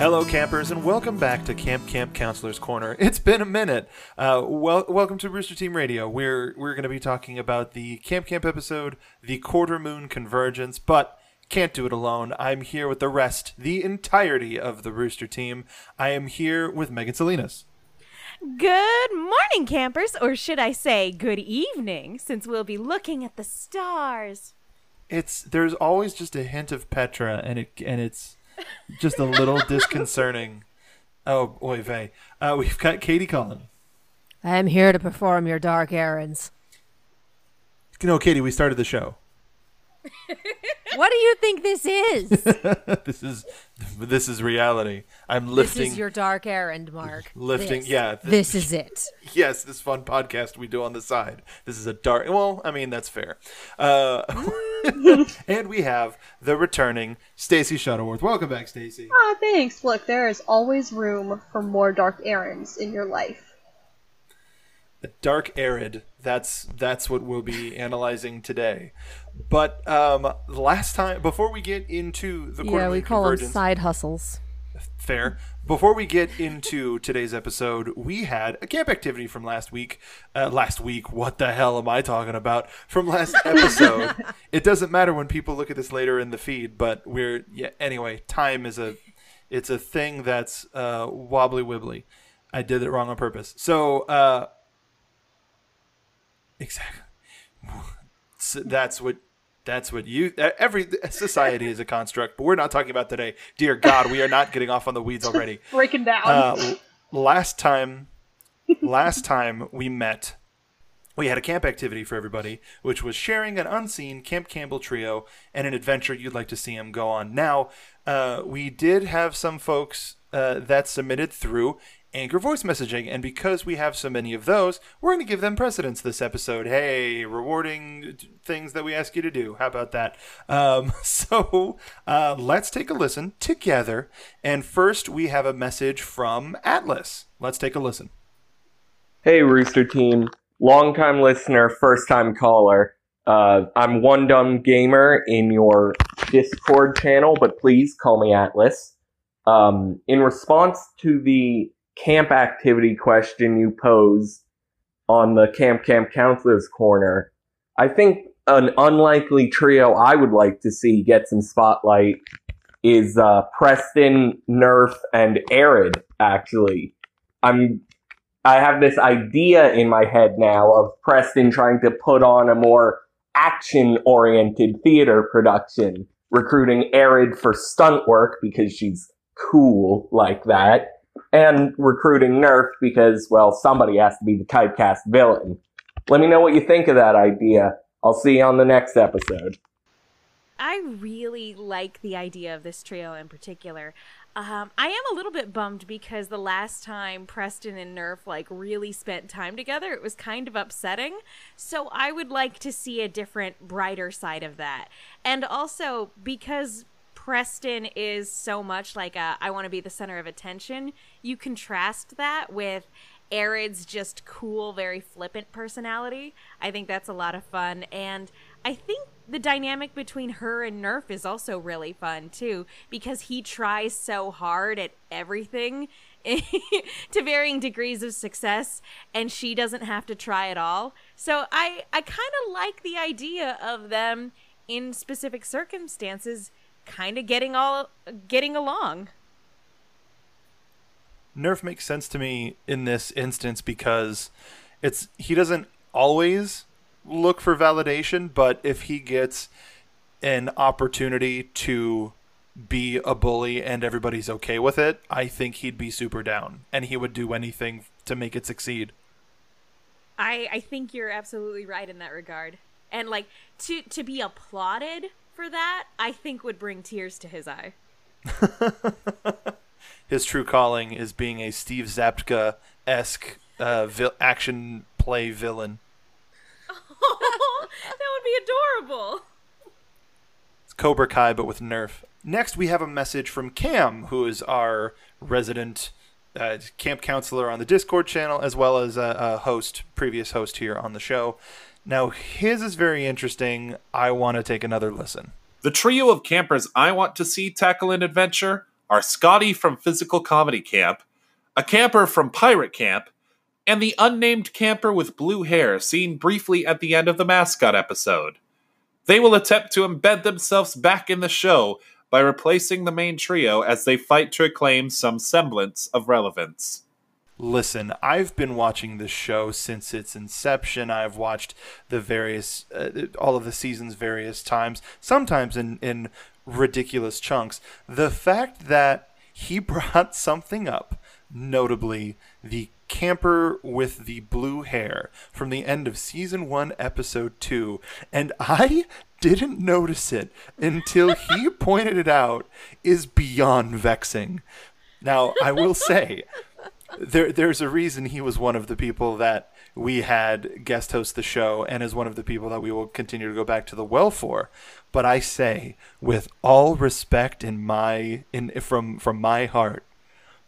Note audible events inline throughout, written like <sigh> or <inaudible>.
Hello, campers, and welcome back to Camp Camp Counselor's Corner. It's been a minute. Uh, wel- welcome to Rooster Team Radio. We're we're going to be talking about the Camp Camp episode, the Quarter Moon Convergence, but can't do it alone. I'm here with the rest, the entirety of the Rooster Team. I am here with Megan Salinas. Good morning, campers, or should I say good evening, since we'll be looking at the stars. It's there's always just a hint of Petra, and it and it's just a little disconcerting. Oh, oy vey. Uh, we've got Katie Cullen. I am here to perform your dark errands. You know, Katie, we started the show. <laughs> What do you think this is? <laughs> this is <laughs> this is reality. I'm lifting. this is your dark errand, Mark. <laughs> lifting This. yeah th- This is it. <laughs> yes this fun podcast we do on the side this is a dark well i mean that's fair uh and we have the returning stacy shuttleworth welcome back stacy Ah, thanks. Look, there is always room for more dark errands in your life. the dark arid that's that's what we'll be analyzing today but um last time before we get into the Yeah, we call them side hustles. fair. Before we get into today's episode, we had a camp activity from last week. Uh, last week, what the hell am I talking about? From last <laughs> episode. it doesn't matter when people look at this later in the feed, but we're yeah. Anyway, time is a it's a thing that's uh, wobbly wibbly. I did it wrong on purpose. So uh, exactly. So that's what that's what you every society is a construct but we're not talking about today. Dear god we are not getting off on the weeds <laughs> already. Breaking down. uh, last time last time we met we had a camp activity for everybody which was sharing an unseen camp campbell trio and an adventure you'd like to see them go on. Now uh, we did have some folks uh, that submitted through Anchor voice messaging, and because we have so many of those, we're going to give them precedence this episode. Hey, rewarding things that we ask you to do. How about that? Um, <laughs> so uh, let's take a listen together. And first, we have a message from Atlas. Let's take a listen. Hey, Rooster Team. Longtime listener, first time caller. Uh, I'm One Dumb Gamer in your Discord channel, but please call me Atlas. Um, in response to the camp activity question you posed on the Camp Camp Counselors Corner, I think an unlikely trio I would like to see get some spotlight is uh, Preston, Nurf, and Ered, actually. I'm I have this idea in my head now of Preston trying to put on a more action oriented theater production, recruiting Ered for stunt work because she's cool like that, and recruiting Nurf because, well, somebody has to be the typecast villain. Let me know what you think of that idea. I'll see you on the next episode. I really like the idea of this trio in particular. Um, I am a little bit bummed because the last time Preston and Nurf like really spent time together, it was kind of upsetting. So I would like to see a different, brighter side of that. And also because Preston is so much like a I want to be the center of attention, you contrast that with Ered's just cool, very flippant personality. I think that's a lot of fun. And I think the dynamic between her and Nurf is also really fun too, because he tries so hard at everything <laughs> to varying degrees of success, and she doesn't have to try at all. So I, I kind of like the idea of them in specific circumstances kind of getting all getting along. Nurf makes sense to me in this instance because it's he doesn't always look for validation, but if he gets an opportunity to be a bully and everybody's okay with it, I think he'd be super down and he would do anything to make it succeed. I I think you're absolutely right in that regard. And like to to be applauded for that, I think would bring tears to his eye. <laughs> His true calling is being a Steve Zapka esque uh, vil- action play villain. <laughs> that would be adorable. It's Cobra Kai, but with Nurf. Next, we have a message from Cam, who is our resident uh, camp counselor on the Discord channel, as well as a, a host, previous host here on the show. Now, his is very interesting. I want to take another listen. The trio of campers I want to see tackle an adventure are Scotty from Physical Comedy Camp, a camper from Pirate Camp, and the unnamed camper with blue hair seen briefly at the end of the mascot episode. They will attempt to embed themselves back in the show by replacing the main trio as they fight to reclaim some semblance of relevance. Listen, I've been watching this show since its inception. I've watched the various, uh, all of the seasons various times, sometimes in, in ridiculous chunks. The fact that he <laughs> brought something up, notably the camper with the blue hair from the end of season one, episode two, and I <laughs> didn't notice it until he <laughs> pointed it out, is beyond vexing. Now, I will say, there, there's a reason he was one of the people that we had guest host the show and is one of the people that we will continue to go back to the well for. But I say, with all respect in my in from from my heart,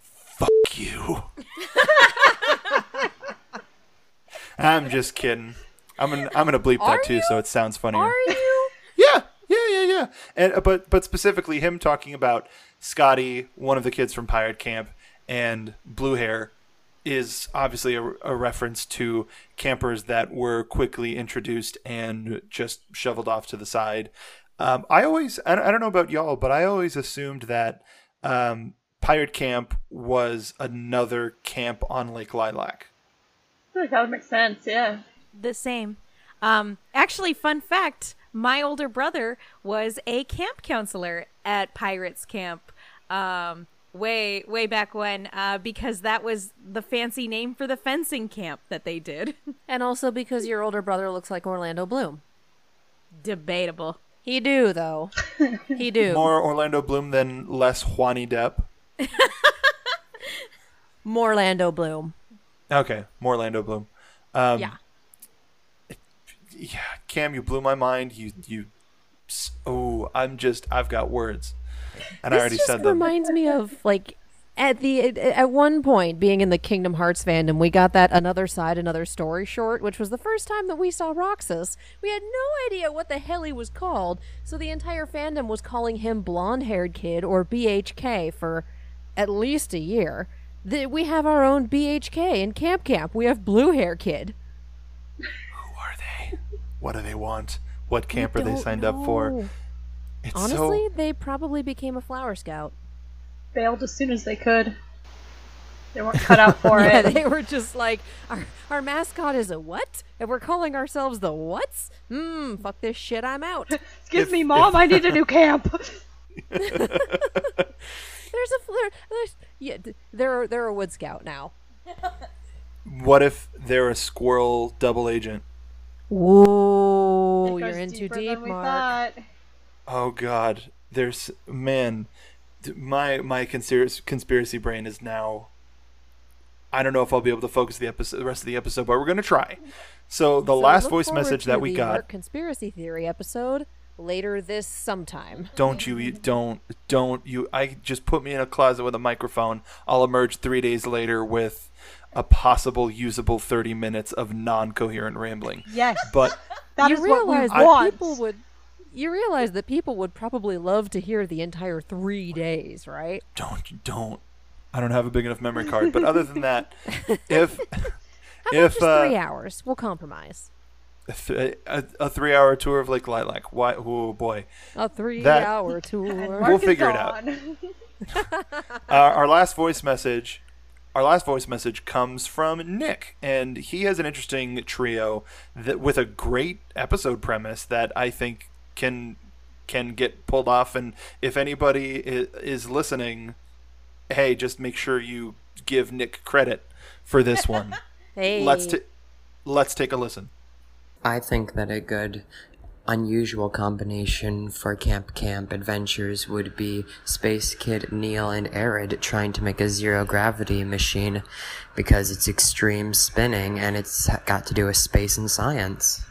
fuck you. <laughs> I'm just kidding. I'm gonna I'm gonna bleep Are that too, you? so it sounds funnier. Are you? <laughs> Yeah, yeah, yeah, yeah. And but but specifically him talking about Scotty, one of the kids from Pirate Camp, and Blue Hair is obviously a, a reference to campers that were quickly introduced and just shoveled off to the side. Um, I always, I don't, I don't know about y'all, but I always assumed that um, Pirate Camp was another camp on Lake Lilac. Like that would make sense, yeah. The same. Um, actually, fun fact: my older brother was a camp counselor at Pirates Camp. Um, way way back when, uh, because that was the fancy name for the fencing camp that they did. <laughs> And also because your older brother looks like Orlando Bloom. Debatable. He do though. He do. <laughs> More Orlando Bloom than less Johnny Depp. <laughs> More Orlando Bloom. Okay, more Orlando Bloom. Um, yeah. yeah, Cam, you blew my mind. You, you. Oh, I'm just. I've got words, and I this already just said them. reminds me of like at the at, one point being in the Kingdom Hearts fandom, we got that another side, another story short, which was the first time that we saw Roxas. We had no idea what the hell he was called, so the entire fandom was calling him blonde-haired kid or BHK for at least a year. The, we have our own BHK in Camp Camp. We have blue hair kid. Who are they? What do they want? What camp are they signed up for? Know. It's Honestly, so. they probably became a flower scout. Bailed as soon as they could. They weren't cut out for <laughs> Yeah, it. they were just like, our, our mascot is a what? And we're calling ourselves the whats? Hmm, fuck this shit, I'm out. <laughs> Excuse If- me, mom, I need a new <laughs> camp. There's a there, there's yeah, they're they're a wood scout now. What if they're a squirrel double agent? Whoa, It you're goes in too deep, Mark. thought. Oh God, there's man. My my conspiracy conspiracy brain is now. I don't know if I'll be able to focus the episode, the rest of the episode, but we're gonna try. So the So last voice message to that we the got. Conspiracy theory episode later this sometime. <laughs> Don't you you don't don't you I just put me in a closet with a microphone. I'll emerge 3 days later with a possible usable 30 minutes of non-coherent rambling. Yes, But that you is what we want. people would you realize that people would probably love to hear the entire three days, right? don't don't I don't have a big enough memory card, but other than that, <laughs> if How about if just uh, three hours? We'll compromise. a, th- a, a 3-hour tour of Lake Lilac, why oh boy. A three-hour <laughs> tour. We'll is figure it out. gone. <laughs> our, our last voice message our last voice message comes from Nick, and he has an interesting trio that with a great episode premise that I think can can get pulled off. And if anybody is, is listening, hey, just make sure you give Nick credit for this one. <laughs> Hey, let's t- let's take a listen. I think that a good unusual combination for Camp Camp adventures would be Space Kid Neil and Ered trying to make a zero gravity machine because it's extreme spinning and it's got to do with space and science.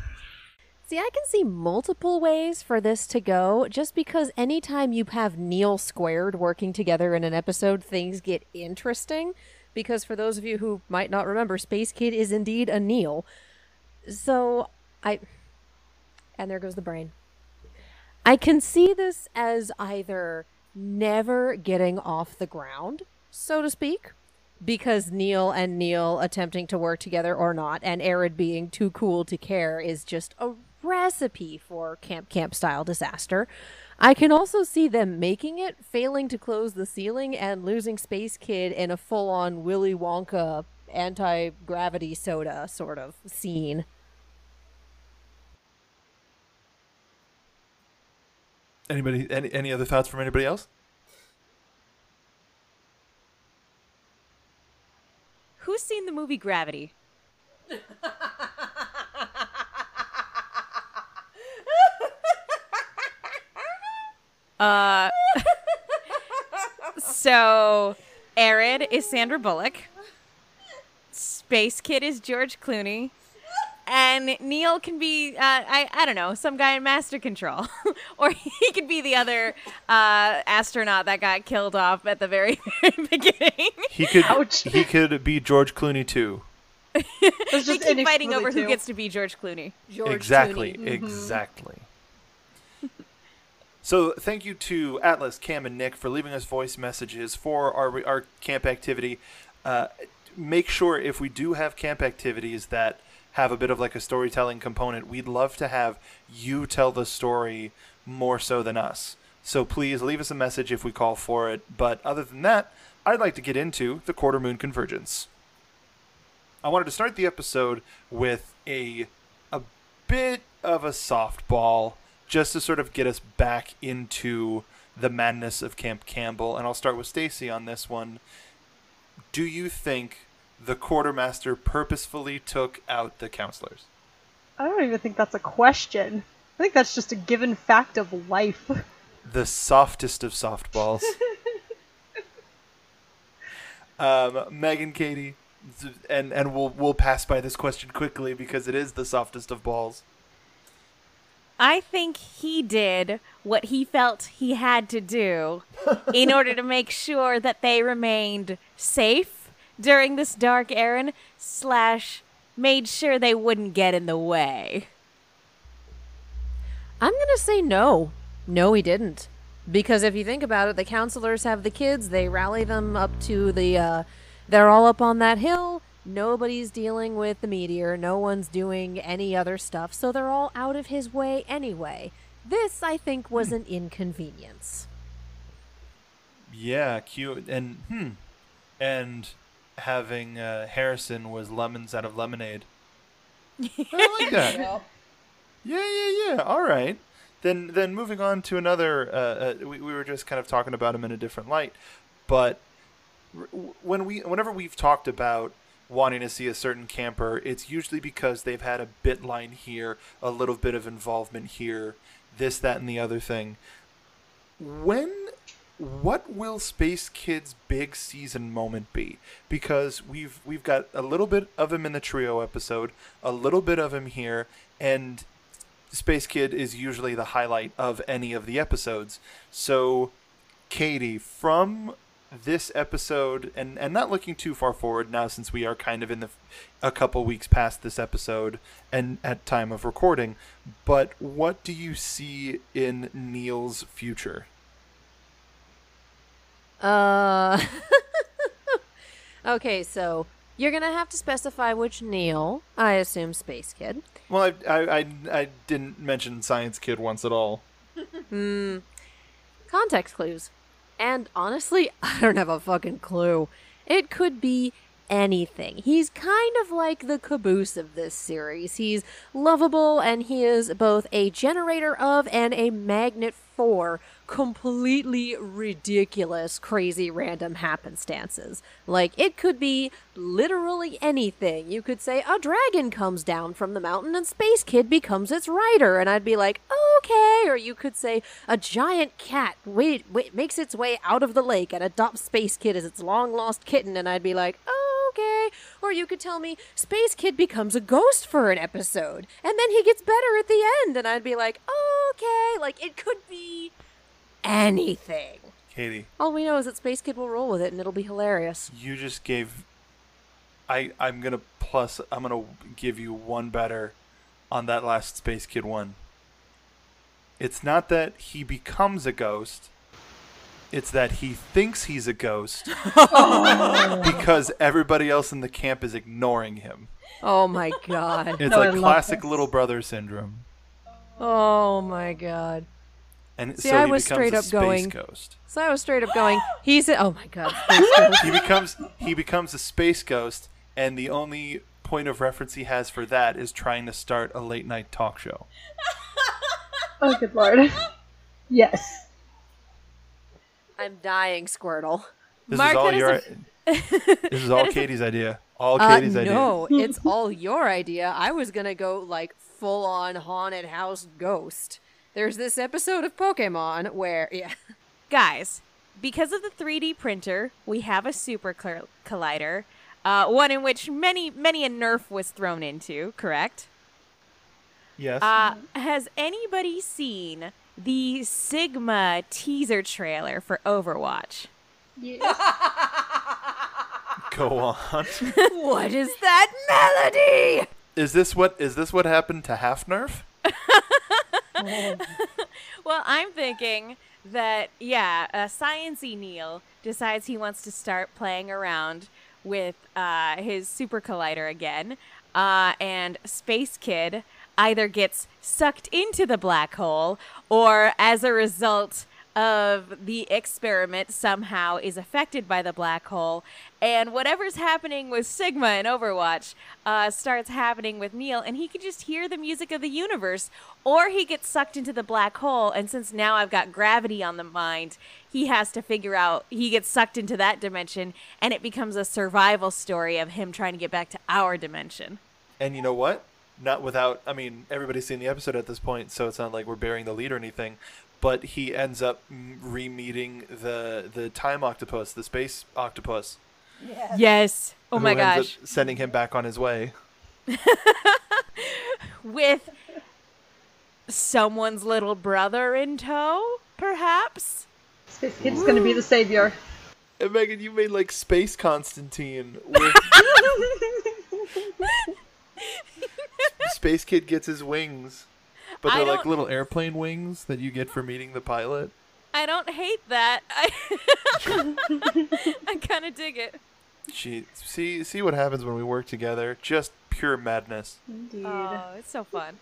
See, I can see multiple ways for this to go just because anytime you have Neil squared working together in an episode, things get interesting. Because for those of you who might not remember, Space Kid is indeed a Neil. So I. And there goes the brain. I can see this as either never getting off the ground, so to speak, because Neil and Neil attempting to work together or not, and Ered being too cool to care is just a recipe for camp camp style disaster. I can also see them making it, failing to close the ceiling, and losing Space Kid in a full on Willy Wonka anti gravity soda sort of scene. Anybody? Any any other thoughts from anybody else? Who's seen the movie Gravity? <laughs> uh, so Ered is Sandra Bullock. Space Kid is George Clooney. And Neil can be, uh, I, I don't know, some guy in Master Control. <laughs> or he could be the other uh, astronaut that got killed off at the very, <laughs> very beginning. He could Ouch. he could be George Clooney too. They keep fighting over who gets to be George Clooney. George exactly, Clooney. exactly. So thank you to Atlas, Cam, and Nick for leaving us voice messages for our our camp activity. Uh, make sure if we do have camp activities that have a bit of like a storytelling component, we'd love to have you tell the story more so than us. So please leave us a message if we call for it. But other than that, I'd like to get into the quarter moon convergence. I wanted to start the episode with a a bit of a softball just to sort of get us back into the madness of Camp Campbell and I'll start with Stacy on this one. Do you think the quartermaster purposefully took out the counselors? I don't even think that's a question. I think that's just a given fact of life. <laughs> The softest of softballs. <laughs> um, Megan, Katie, and and we'll we'll pass by this question quickly because it is the softest of balls. I think he did what he felt he had to do <laughs> in order to make sure that they remained safe during this dark errand, slash, made sure they wouldn't get in the way. I'm going to say no. No, he didn't. Because if you think about it, the counselors have the kids, they rally them up to the, uh, they're all up on that hill. Nobody's dealing with the meteor. No one's doing any other stuff. So they're all out of his way anyway. This, I think, was an inconvenience. Yeah, cute and hmm, and having uh, Harrison was lemons out of lemonade. <laughs> I like that. Yeah, yeah, yeah. All right. Then, then moving on to another. Uh, uh, we, we were just kind of talking about him in a different light, but r- when we, whenever we've talked about wanting to see a certain camper, it's usually because they've had a bit line here, a little bit of involvement here, this, that, and the other thing. When what will Space Kid's big season moment be? Because we've we've got a little bit of him in the trio episode, a little bit of him here, and Space Kid is usually the highlight of any of the episodes. So, Katie, from this episode, and and not looking too far forward now, since we are kind of in the a couple weeks past this episode and at time of recording, but what do you see in Neil's future? Uh. <laughs> okay, so you're gonna have to specify which Neil. I assume Space Kid. Well, I, I, I, I didn't mention Science Kid once at all. hmm Context clues. And honestly, <laughs> I don't have a fucking clue. It could be anything. He's kind of like the caboose of this series. He's lovable and he is both a generator of and a magnet for completely ridiculous, crazy, random happenstances. Like, it could be literally anything. You could say a dragon comes down from the mountain and Space Kid becomes its rider, and I'd be like, Or you could say a giant cat wait, wait, makes its way out of the lake and adopts Space Kid as its long lost kitten, and I'd be like, okay. Or you could tell me Space Kid becomes a ghost for an episode, and then he gets better at the end, and I'd be like, okay. Like, it could be anything. Katie, All we know is that Space Kid will roll with it, and it'll be hilarious. you just gave. I I'm gonna plus. I'm gonna give you one better on that last Space Kid one. It's not that he becomes a ghost. It's that he thinks he's a ghost <laughs> because everybody else in the camp is ignoring him. Oh my god. It's No, I like love classic this. little brother syndrome. Oh my god. And See, so I he was becomes straight a up space going- ghost. So I was straight up going, he's a, oh my god. space <laughs> ghost. He becomes he becomes a space ghost, and the only point of reference he has for that is trying to start a late night talk show. Oh, good lord. Yes. I'm dying, Squirtle. This Mark, is all that is your. a- <laughs> this is all Katie's idea. All Uh, Katie's idea. no, <laughs> it's all your idea. I was gonna go like full on haunted house ghost. There's this episode of Pokemon where, <laughs> yeah. Guys, because of the 3D printer, we have a super collider, uh, one in which many, many a Nurf was thrown into, correct? Yes. Uh, has anybody seen the Sigma teaser trailer for Overwatch? Yeah. <laughs> Go on. <laughs> What is that melody? is this what is this what happened to Half Nurf? <laughs> Well, I'm thinking that yeah, uh, Sciency Neil decides he wants to start playing around with uh, his super collider again, uh, and Space Kid either gets sucked into the black hole or, as a result of the experiment, somehow is affected by the black hole, and whatever's happening with Sigma in Overwatch uh, starts happening with Neil, and he can just hear the music of the universe, or he gets sucked into the black hole, and since now I've got gravity on the mind, he has to figure out he gets sucked into that dimension, and it becomes a survival story of him trying to get back to our dimension. And you know what? Not without. I mean, everybody's seen the episode at this point, so it's not like we're burying the lead or anything. But he ends up re-meeting the the time octopus, the space octopus. Yes. Oh who my ends gosh. up sending him back on his way. <laughs> With someone's little brother in tow, perhaps? Space Kid's gonna be the savior. And Megan, you made like Space Constantine. <laughs> With <laughs> Space Kid gets his wings, but they're like little airplane wings that you get for meeting the pilot. I don't hate that. I, <laughs> I kind of dig it. She see see what happens when we work together. Just pure madness. Indeed. Oh, it's so fun.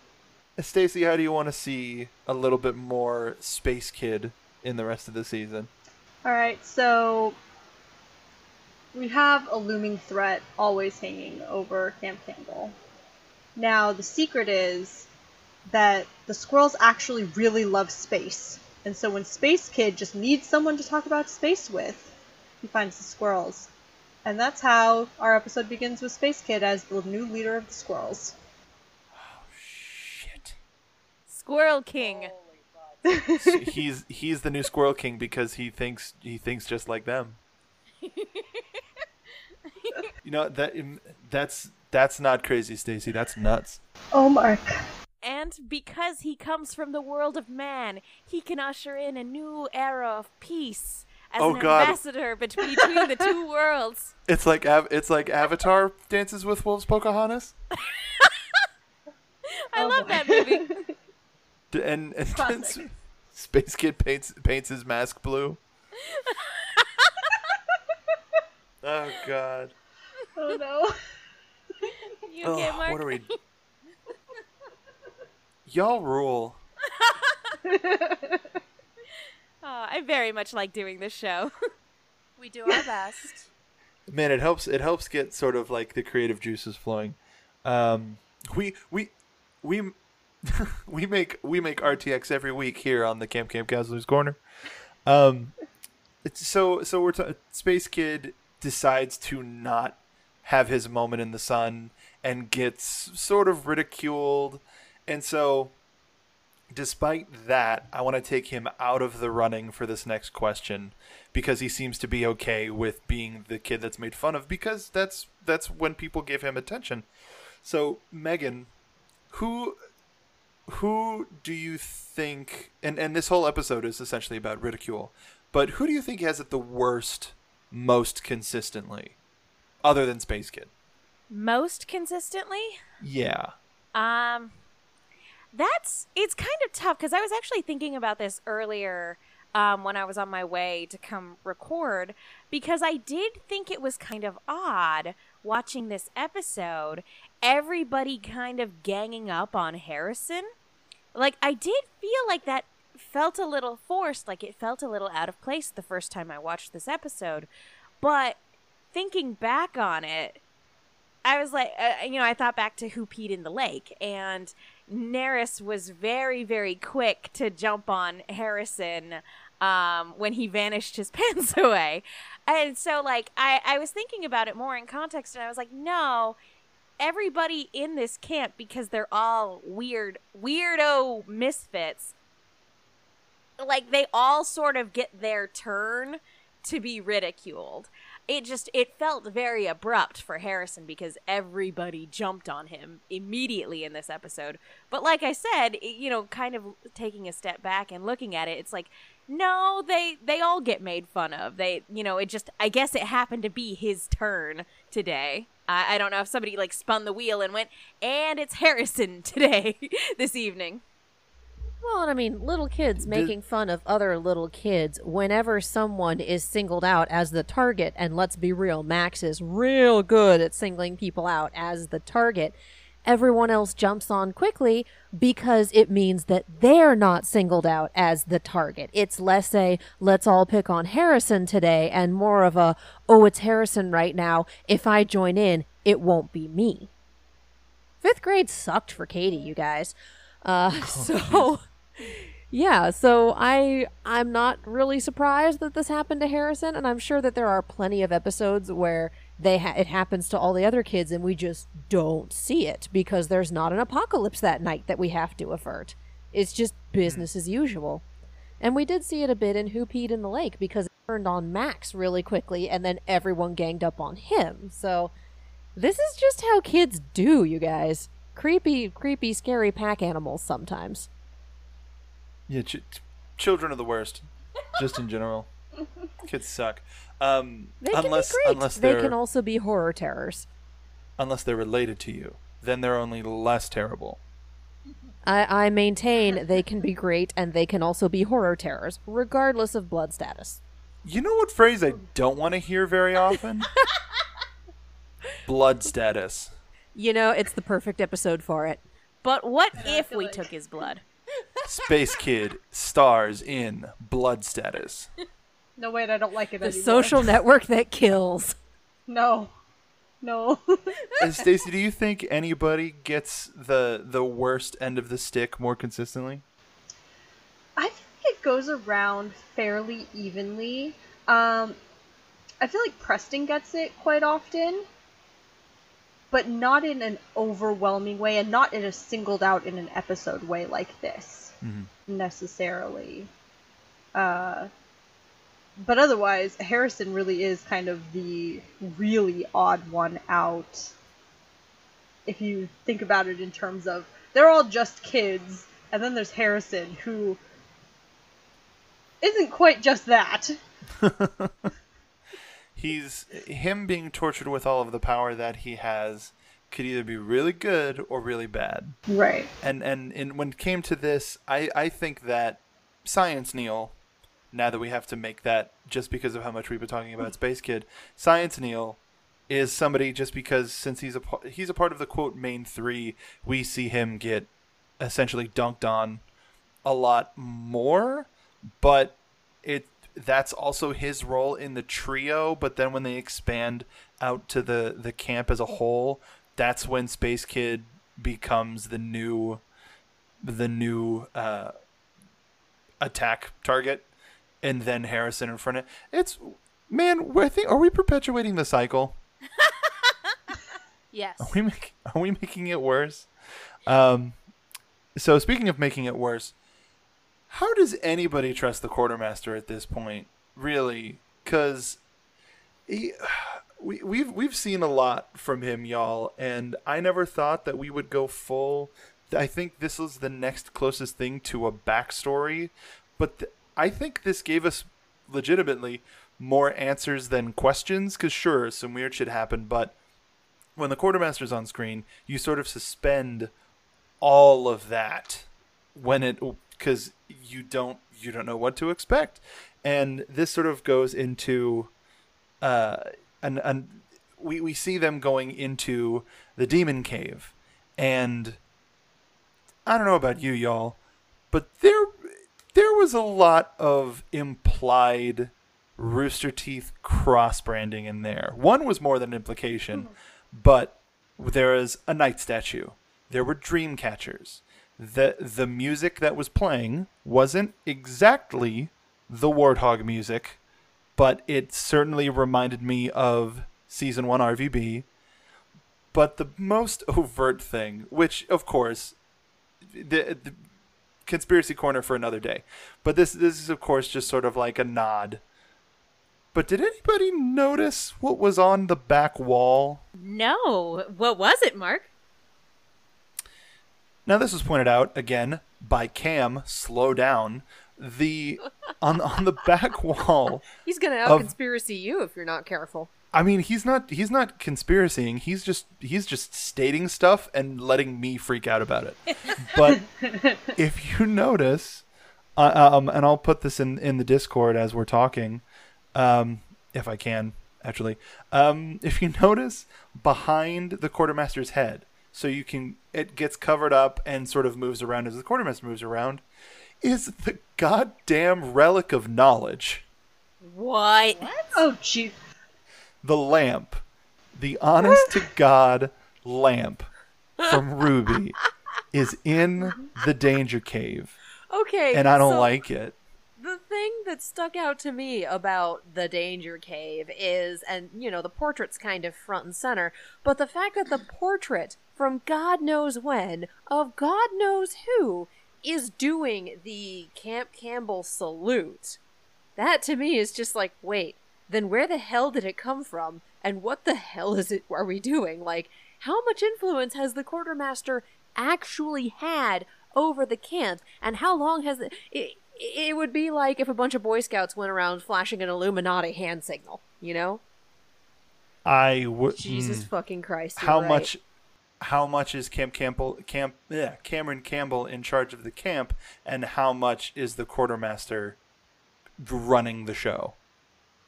Uh, Stacy, how do you want to see a little bit more Space Kid in the rest of the season? Alright, so we have a looming threat always hanging over Camp Campbell. Now, the secret is that the squirrels actually really love space. And so when Space Kid just needs someone to talk about space with, he finds the squirrels. And that's how our episode begins with Space Kid as the new leader of the squirrels. Oh shit. Squirrel King. <laughs> He's he's the new Squirrel King because he thinks he thinks just like them. <laughs> you know that that's that's not crazy, Stacy. That's nuts. Oh, Mark. And because he comes from the world of man, he can usher in a new era of peace as Oh, an God. ambassador bet- between the two <laughs> worlds. It's like it's like Avatar dances with wolves, Pocahontas, <laughs> I Oh, love boy. that movie. <laughs> And, and Classic. Space Kid paints paints his mask blue. oh God. Oh no. You Ugh, Mark? what are we? <laughs> Y'all rule. <laughs> Oh, I very much like doing this show. <laughs> We do our best. Man, it helps. It helps get sort of like the creative juices flowing. Um, we we we we make we make RTX every week here on the Camp Camp Counselor's Corner. Um, it's so so we're t- Space Kid decides to not have his moment in the sun and gets sort of ridiculed, and so despite that, I want to take him out of the running for this next question because he seems to be okay with being the kid that's made fun of because that's that's when people give him attention. So, Megan, who who do you think and and this whole episode is essentially about ridicule, but who do you think has it the worst most consistently other than Space Kid? Most consistently? Yeah. Um, that's it's kind of tough because I was actually thinking about this earlier um, when I was on my way to come record because I did think it was kind of odd watching this episode, everybody kind of ganging up on Harrison. Like, I did feel like that felt a little forced, like it felt a little out of place the first time I watched this episode. But thinking back on it, I was like, uh, you know, I thought back to Who Peed in the Lake, and Nerris was very, very quick to jump on Harrison um, when he vanished his <laughs> pants away. And so, like, I, I was thinking about it more in context, and I was like, no, everybody in this camp, because they're all weird, weirdo misfits, like, they all sort of get their turn to be ridiculed it just it felt very abrupt for Harrison because everybody jumped on him immediately in this episode. But like I said, you know, kind of taking a step back and looking at it, it's like no, they they all get made fun of. They, you know, it just I guess it happened to be his turn today. I, I don't know if somebody like spun the wheel and went, and it's Harrison <laughs> today this evening. Well, and I mean, little kids making fun of other little kids whenever someone is singled out as the target, and let's be real, Max is real good at singling people out as the target. Everyone else jumps on quickly because it means that they're not singled out as the target. It's less a let's all pick on Harrison today and more of a oh, it's Harrison right now. If I join in, it won't be me. Fifth grade sucked for Katie, you guys. Uh, <laughs> so yeah, so I I'm not really surprised that this happened to Harrison, and I'm sure that there are plenty of episodes where they ha- it happens to all the other kids, and we just don't see it because there's not an apocalypse that night that we have to avert. It's just business as usual, and we did see it a bit in Who Peed in the Lake because it turned on Max really quickly, and then everyone ganged up on him. So this is just how kids do, you guys. Creepy, creepy, scary pack animals sometimes. Yeah, ch- children are the worst, just in general. <laughs> Kids suck. Um, They unless can be great. unless they can also be horror terrors. unless they're related to you, then they're only less terrible. I, I maintain they can be great and they can also be horror terrors, regardless of blood status. You know what phrase I don't want to hear very often? <laughs> Blood status. You know, it's the perfect episode for it. But what if we took his blood? Space Kid stars in Blood Status. No, wait, I don't like it The anymore. social network that kills. No. No. And Stacy, do you think anybody gets the the worst end of the stick more consistently? I feel like it goes around fairly evenly. Um, I feel like Preston gets it quite often, but not in an overwhelming way, and not in a singled out in an episode way like this necessarily. Uh, but otherwise, Harrison really is kind of the really odd one out. If you think about it in terms of they're all just kids, and then there's Harrison who isn't quite just that. <laughs> He's him being tortured with all of the power that he has could either be really good or really bad. Right. And and, and when it came to this, I, I think that Science Neil, now that we have to make that just because of how much we've been talking about Space Kid, Science Neil is somebody just because since he's a he's a part of the quote main three, we see him get essentially dunked on a lot more, but it that's also his role in the trio. But then when they expand out to the the camp as a whole, that's when Space Kid becomes the new the new uh, attack target, and then Harrison in front of it. it's man. I think are we perpetuating the cycle? <laughs> Yes. Are we make, are we making it worse? Um, so speaking of making it worse, how does anybody trust the quartermaster at this point? Really, because <sighs> we we've we've seen a lot from him, y'all, and I never thought that we would go full. I think this was the next closest thing to a backstory, but I think this gave us legitimately more answers than questions. Because sure, some weird shit happened, but when the quartermaster's on screen, you sort of suspend all of that when it because you don't you don't know what to expect, and this sort of goes into uh, and and we we see them going into the demon cave, and I don't know about you, y'all, but there there was a lot of implied Rooster Teeth cross branding in there. One was more than an implication, but there is a night statue. There were dream catchers. The the music that was playing wasn't exactly the Warthog music, but it certainly reminded me of season 1 RVB. But the most <laughs> overt thing, which of course the, the conspiracy corner for another day. But this this is of course just sort of like a nod. But did anybody notice what was on the back wall? No. What was it, Mark? Now this was pointed out again by Cam. Slow down. The on on the back <laughs> wall. <laughs> He's gonna Of- out-conspiracy you if you're not careful. I mean, he's not he's not conspiracying. He's just he's just stating stuff and letting me freak out about it. <laughs> But if you notice, uh, um, and I'll put this in in the Discord as we're talking, um, if I can actually. Um, if you notice behind the quartermaster's head, so you can it gets covered up and sort of moves around as the quartermaster moves around, is the goddamn relic of knowledge. What? Oh, gee. the lamp, the honest to <laughs> God lamp from RWBY, <laughs> is in the danger cave, Okay, and I don't so like it. the thing that stuck out to me about the danger cave is, and you know, the portrait's kind of front and center, but the fact that the portrait from God knows when of God knows who is doing the Camp Campbell salute. That to me is just like, wait, then where the hell did it come from? And what the hell is it are we doing? Like, how much influence has the quartermaster actually had over the camp? And how long has it, it it would be like if a bunch of Boy Scouts went around flashing an Illuminati hand signal, you know? I would. Jesus hmm. fucking Christ. How right. much? How much is Camp Campbell? Camp yeah, Cameron Campbell in charge of the camp, and how much is the quartermaster running the show?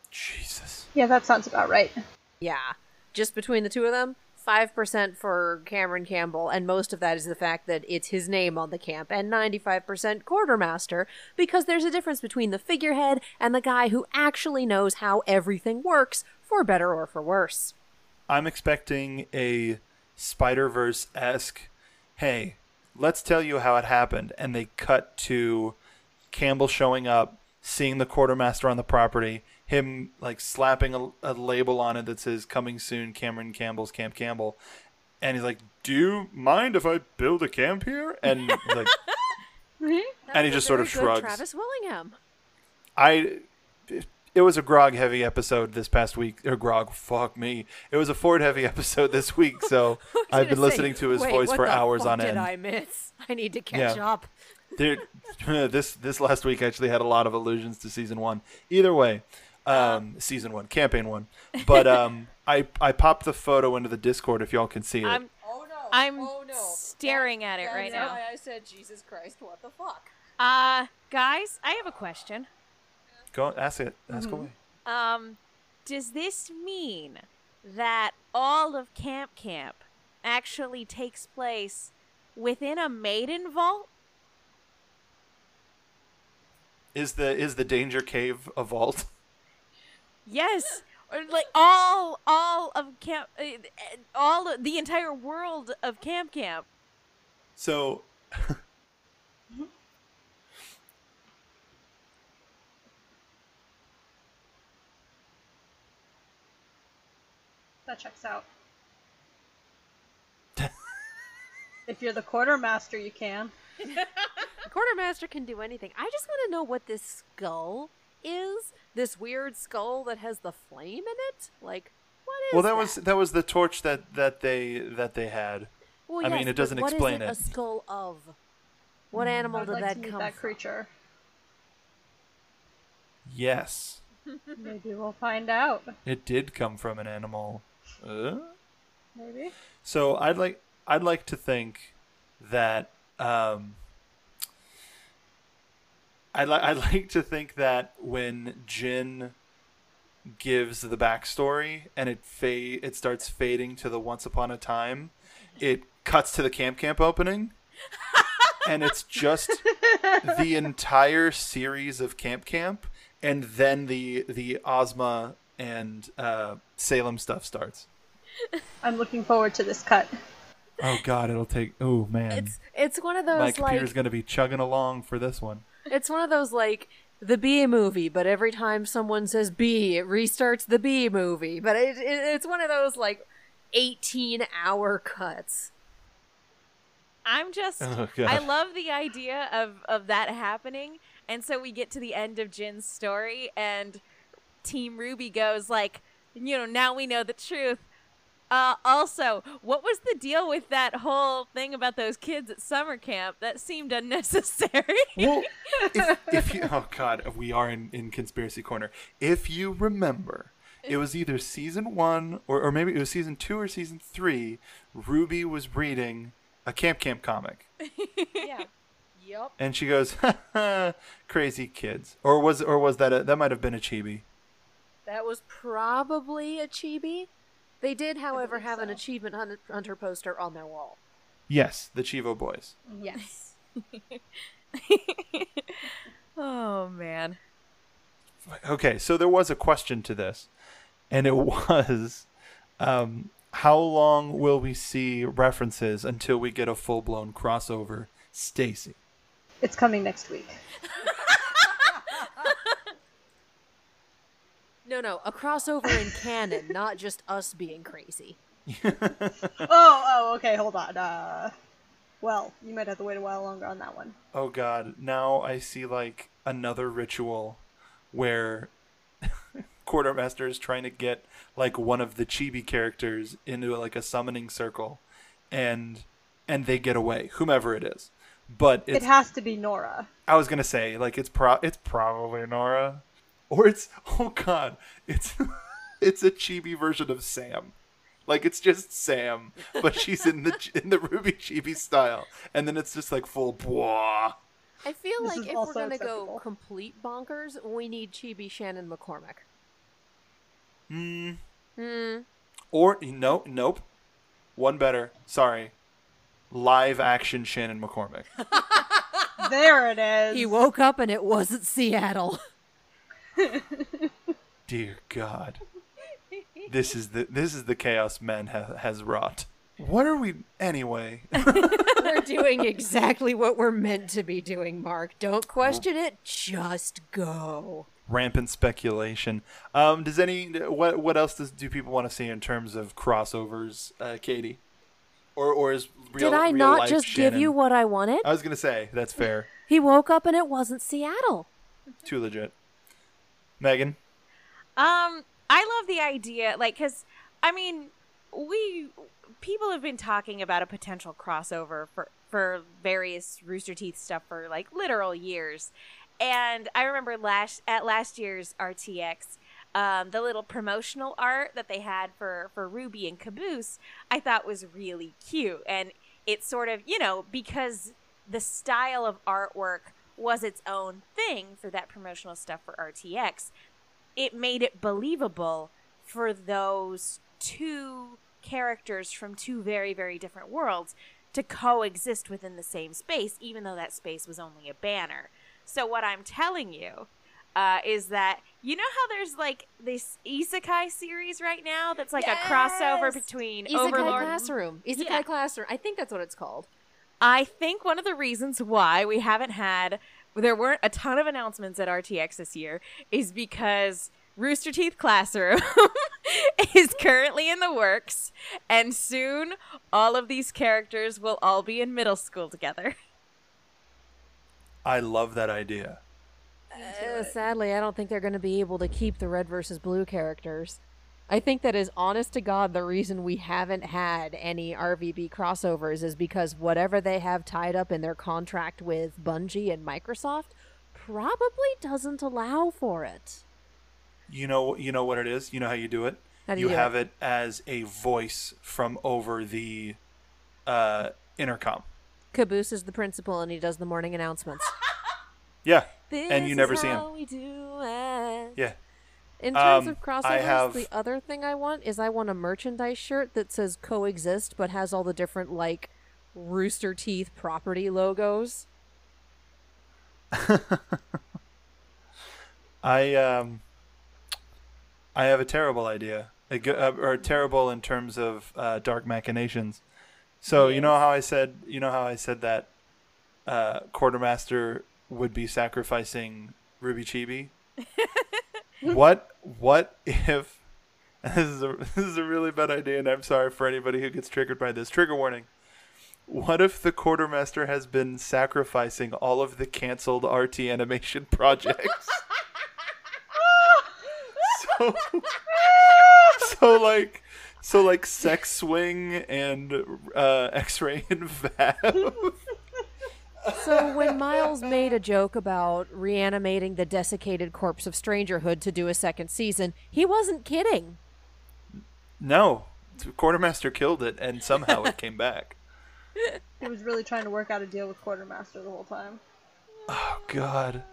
Jesus. Yeah, that sounds about right. Yeah. Just between the two of them, 5% for Cameron Campbell, and most of that is the fact that it's his name on the camp, and 95% quartermaster, because there's a difference between the figurehead and the guy who actually knows how everything works, for better or for worse. I'm expecting a Spider Verse esque. Hey, let's tell you how it happened, and they cut to Campbell showing up, seeing the quartermaster on the property, him like slapping a, a label on it that says "Coming soon, Cameron Campbell's Camp Campbell," and he's like, "Do you mind if I build a camp here?" And like, <laughs> and he just sort of shrugs. Travis Willingham. I it was a grog heavy episode this past week or grog fuck me it was a Fjord heavy <laughs> episode this week so <laughs> i've been say, listening to his "Wait, voice for hours on did end Did I miss? I need to catch Yeah. up. There- <laughs> this this last week actually had a lot of allusions to season one either way um <gasps> season one campaign one but um i i popped the photo into the discord if y'all can see it I'm Oh no! I'm staring at it right now. I said, "Jesus Christ, what the fuck?" Uh, guys, I have a question. Go ask it ask away Um, does this mean that all of Camp Camp actually takes place within a maiden vault? is the is the danger cave a vault <laughs> Yes. <laughs> Or like all all of camp uh, uh, all of, the entire world of Camp Camp. so <laughs> That checks out. <laughs> if you're the quartermaster, you can. The quartermaster can do anything. I just want to know what this skull is. This weird skull that has the flame in it. Like, what is well that was that was the torch that that they that they had Well, I mean, it doesn't but what is explain it, it. A skull of. What hmm. animal I'd did like that to meet come that from? creature. yes <laughs> Maybe we'll find out. It did come from an animal. Uh? Maybe. So I'd like I'd like to think that um, I li- I <laughs> like to think that when Jinn gives the backstory and it fa- it starts fading to the once upon a time, it cuts to the camp camp opening, <laughs> and it's just the entire series of camp camp, and then the the Ozma and uh, Salem stuff starts. I'm looking forward to this cut. Oh God, it'll take. Oh man, It's it's one of those my like computer's gonna be chugging along for this one. it's one of those like the B movie, but every time someone says B, it restarts the B movie. But it, it, it's one of those like eighteen hour cuts. I'm just Oh, I love the idea of of that happening. And so we get to the end of Jinn's story and Team Ruby goes like, you know, now we know the truth. Uh, also, what was the deal with that whole thing about those kids at summer camp? That seemed unnecessary. Well, <laughs> if, if you, oh god, we are in, in conspiracy corner. If you remember, it was either season one or, or maybe it was season two or season three. Ruby was reading a Camp Camp comic, <laughs> Yeah. Yep. and she goes, ha, <laughs> ha, "Crazy kids," or was or was that a, that might have been a chibi? That was probably a chibi. They did, however, believe have an achievement hunter poster on their wall. Yes, the Chivo boys. Yes. <laughs> oh man. Okay, so there was a question to this, and it <laughs> was, um, how long will we see references until we get a full blown crossover? Stacy. It's coming next week. <laughs> No, no, a crossover in canon, not just us being crazy. <laughs> Oh, oh, okay, hold on. Uh, well, you might have to wait a while longer on that one. Oh god, now I see like another ritual where <laughs> Quartermaster is trying to get like one of the chibi characters into like a summoning circle and and they get away, whomever it is. But It has to be Nora. I was gonna say like it's pro it's probably Nora. Or it's <laughs> oh god, it's <laughs> it's a chibi version of Sam. Like it's just Sam, but she's in the <laughs> in the Ruby chibi style, and then it's just like full blah. I feel This like if we're gonna acceptable. go complete bonkers, we need Chibi Shannon McCormick. Hmm. Hmm. Or no, nope. One better. Sorry. Live action Shannon McCormick. There it is. He woke up and it wasn't Seattle. <laughs> Dear God. This is the this is the chaos men ha- has wrought. What are we anyway? <laughs> we're doing exactly what we're meant to be doing, Mark. Don't question it. Just go. Rampant speculation. Um, does any what what else does do people want to see in terms of crossovers, uh, Katie? Or or is real, Did I real not life just Shannon- give you what I wanted? I was gonna say that's fair. He woke up and it wasn't Seattle. Too legit. Megan. Um, I love the idea, like, because I mean, we people have been talking about a potential crossover for for various Rooster Teeth stuff for like literal years, and I remember last at last year's RTX. Um, the little promotional art that they had for, for Ruby and Caboose, I thought was really cute. And it's sort of, you know, because the style of artwork was its own thing for that promotional stuff for RTX, it made it believable for those two characters from two very very different worlds to coexist within the same space even though that space was only a banner so what i'm telling you uh, is that you know how there's like this isekai series right now that's like a crossover between Isekai overlord Classroom. Isekai Yeah. Classroom. I think that's what it's called. I think one of the reasons why we haven't had there weren't a ton of announcements at RTX this year is because Rooster Teeth Classroom <laughs> is currently in the works and soon all of these characters will all be in middle school together. <laughs> I love that idea. Uh, sadly, I don't think they're going to be able to keep the red versus blue characters. I think that is honest to God the reason we haven't had any RVB crossovers is because whatever they have tied up in their contract with Bungie and Microsoft probably doesn't allow for it. You know, you know what it is. You know how you do it. Do you you do have it? it? as a voice from over the uh, intercom. Caboose is the principal and he does the morning announcements. <laughs> Yeah, This you never see him. we do it. Yeah. In terms Um, of crossovers, I have- the other thing I want is I want a merchandise shirt that says coexist but has all the different like Rooster Teeth property logos. <laughs> I um I have a terrible idea. A uh, or terrible in terms of uh, dark machinations. So you know how I said you know how I said that uh, quartermaster would be sacrificing Ruby Chibi. <laughs> what what if <laughs> this is a this is a really bad idea, and I'm sorry for anybody who gets triggered by this. Trigger warning. What if the quartermaster has been sacrificing all of the canceled RT animation projects? <laughs> so, <laughs> so like, so like, Sex Swing and uh, X-Ray and Vav. So when Miles made a joke about reanimating the desiccated corpse of Strangerhood to do a second season, he wasn't kidding. No, quartermaster killed it, and somehow it came back. He was really trying to work out a deal with Quartermaster the whole time. Oh God.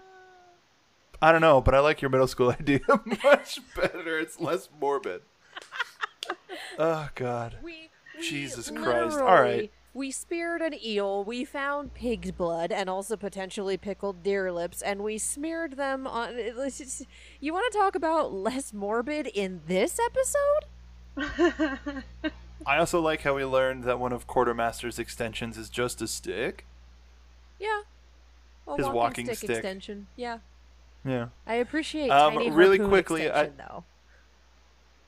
I don't know, but I like your middle school <laughs> idea much better. It's less morbid. <laughs> Oh God. We, Jesus Christ. All right. We speared an eel, we found pig's blood, and also potentially pickled deer lips, and we smeared them on. <laughs> just- You want to talk about less morbid in this episode? <laughs> I also like how we learned that one of Quartermaster's extensions is just a stick. Yeah. A His walking stick, stick. extension. Yeah. Yeah. I appreciate Um, really quickly, I- though.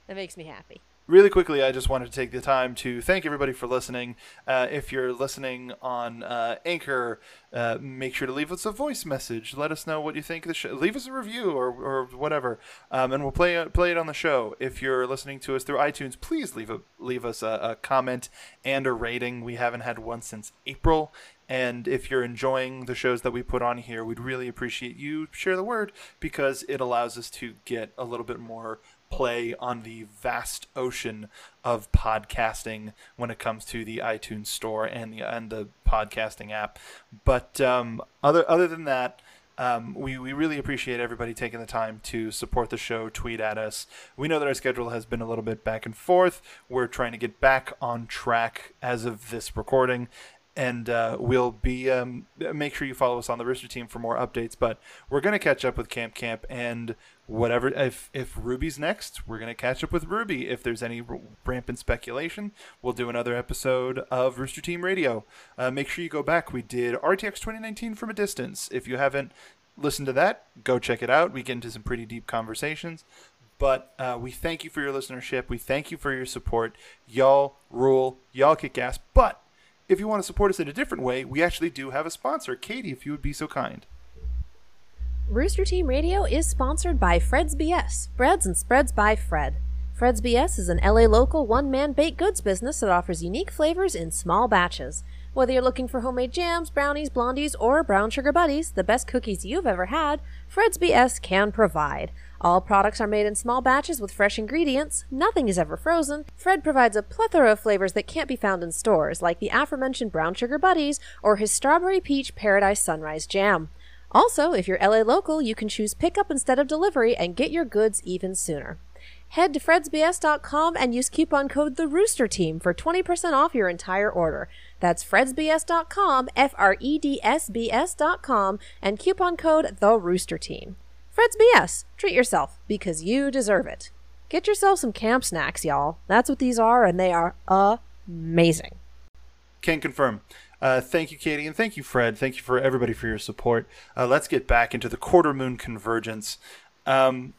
That makes me happy. Really quickly, I just wanted to take the time to thank everybody for listening. Uh, if you're listening on uh, Anchor, uh, make sure to leave us a voice message. Let us know what you think of the show. Leave us a review or, or whatever, um, and we'll play it, play it on the show. If you're listening to us through iTunes, please leave a leave us a, a comment and a rating. We haven't had one since April. And if you're enjoying the shows that we put on here, we'd really appreciate you share the word because it allows us to get a little bit more play on the vast ocean of podcasting when it comes to the iTunes store and the and the podcasting app. But um, other other than that. Um, we, we really appreciate everybody taking the time to support the show, tweet at us. We know that our schedule has been a little bit back and forth. We're trying to get back on track as of this recording, and uh, we'll be um, make sure you follow us on the Rooster Team for more updates. But we're gonna catch up with Camp Camp and whatever. If if Ruby's next, we're gonna catch up with Ruby. If there's any rampant speculation, we'll do another episode of Rooster Team Radio. Uh, make sure you go back. We did RTX 2019 from a distance. If you haven't listened to that, go check it out. We get into some pretty deep conversations. But uh, we thank you for your listenership. We thank you for your support. Y'all rule. Y'all kick ass. But if you want to support us in a different way, we actually do have a sponsor. Katie, if you would be so kind. Rooster Team Radio is sponsored by Fred's BS, Breads and Spreads by Fred. Fred's BS is an LA local one man baked goods business that offers unique flavors in small batches. Whether you're looking for homemade jams, brownies, blondies, or brown sugar buddies, the best cookies you've ever had, Fred's BS can provide. All products are made in small batches with fresh ingredients. Nothing is ever frozen. Fred provides a plethora of flavors that can't be found in stores, like the aforementioned brown sugar buddies or his strawberry peach paradise sunrise jam. Also, if you're LA local, you can choose pickup instead of delivery and get your goods even sooner. Head to fredsbs.com and use coupon code The Rooster Team for 20% off your entire order. That's fredsbs.com, F R E D S B S.com, and coupon code The Rooster Team. Fred's BS. Treat yourself because you deserve it. Get yourself some camp snacks, y'all. That's what these are, and they are amazing. Can confirm. Uh, thank you, Katie, and thank you, Fred. Thank you for everybody for your support. Uh, let's get back into the quarter moon convergence. Um,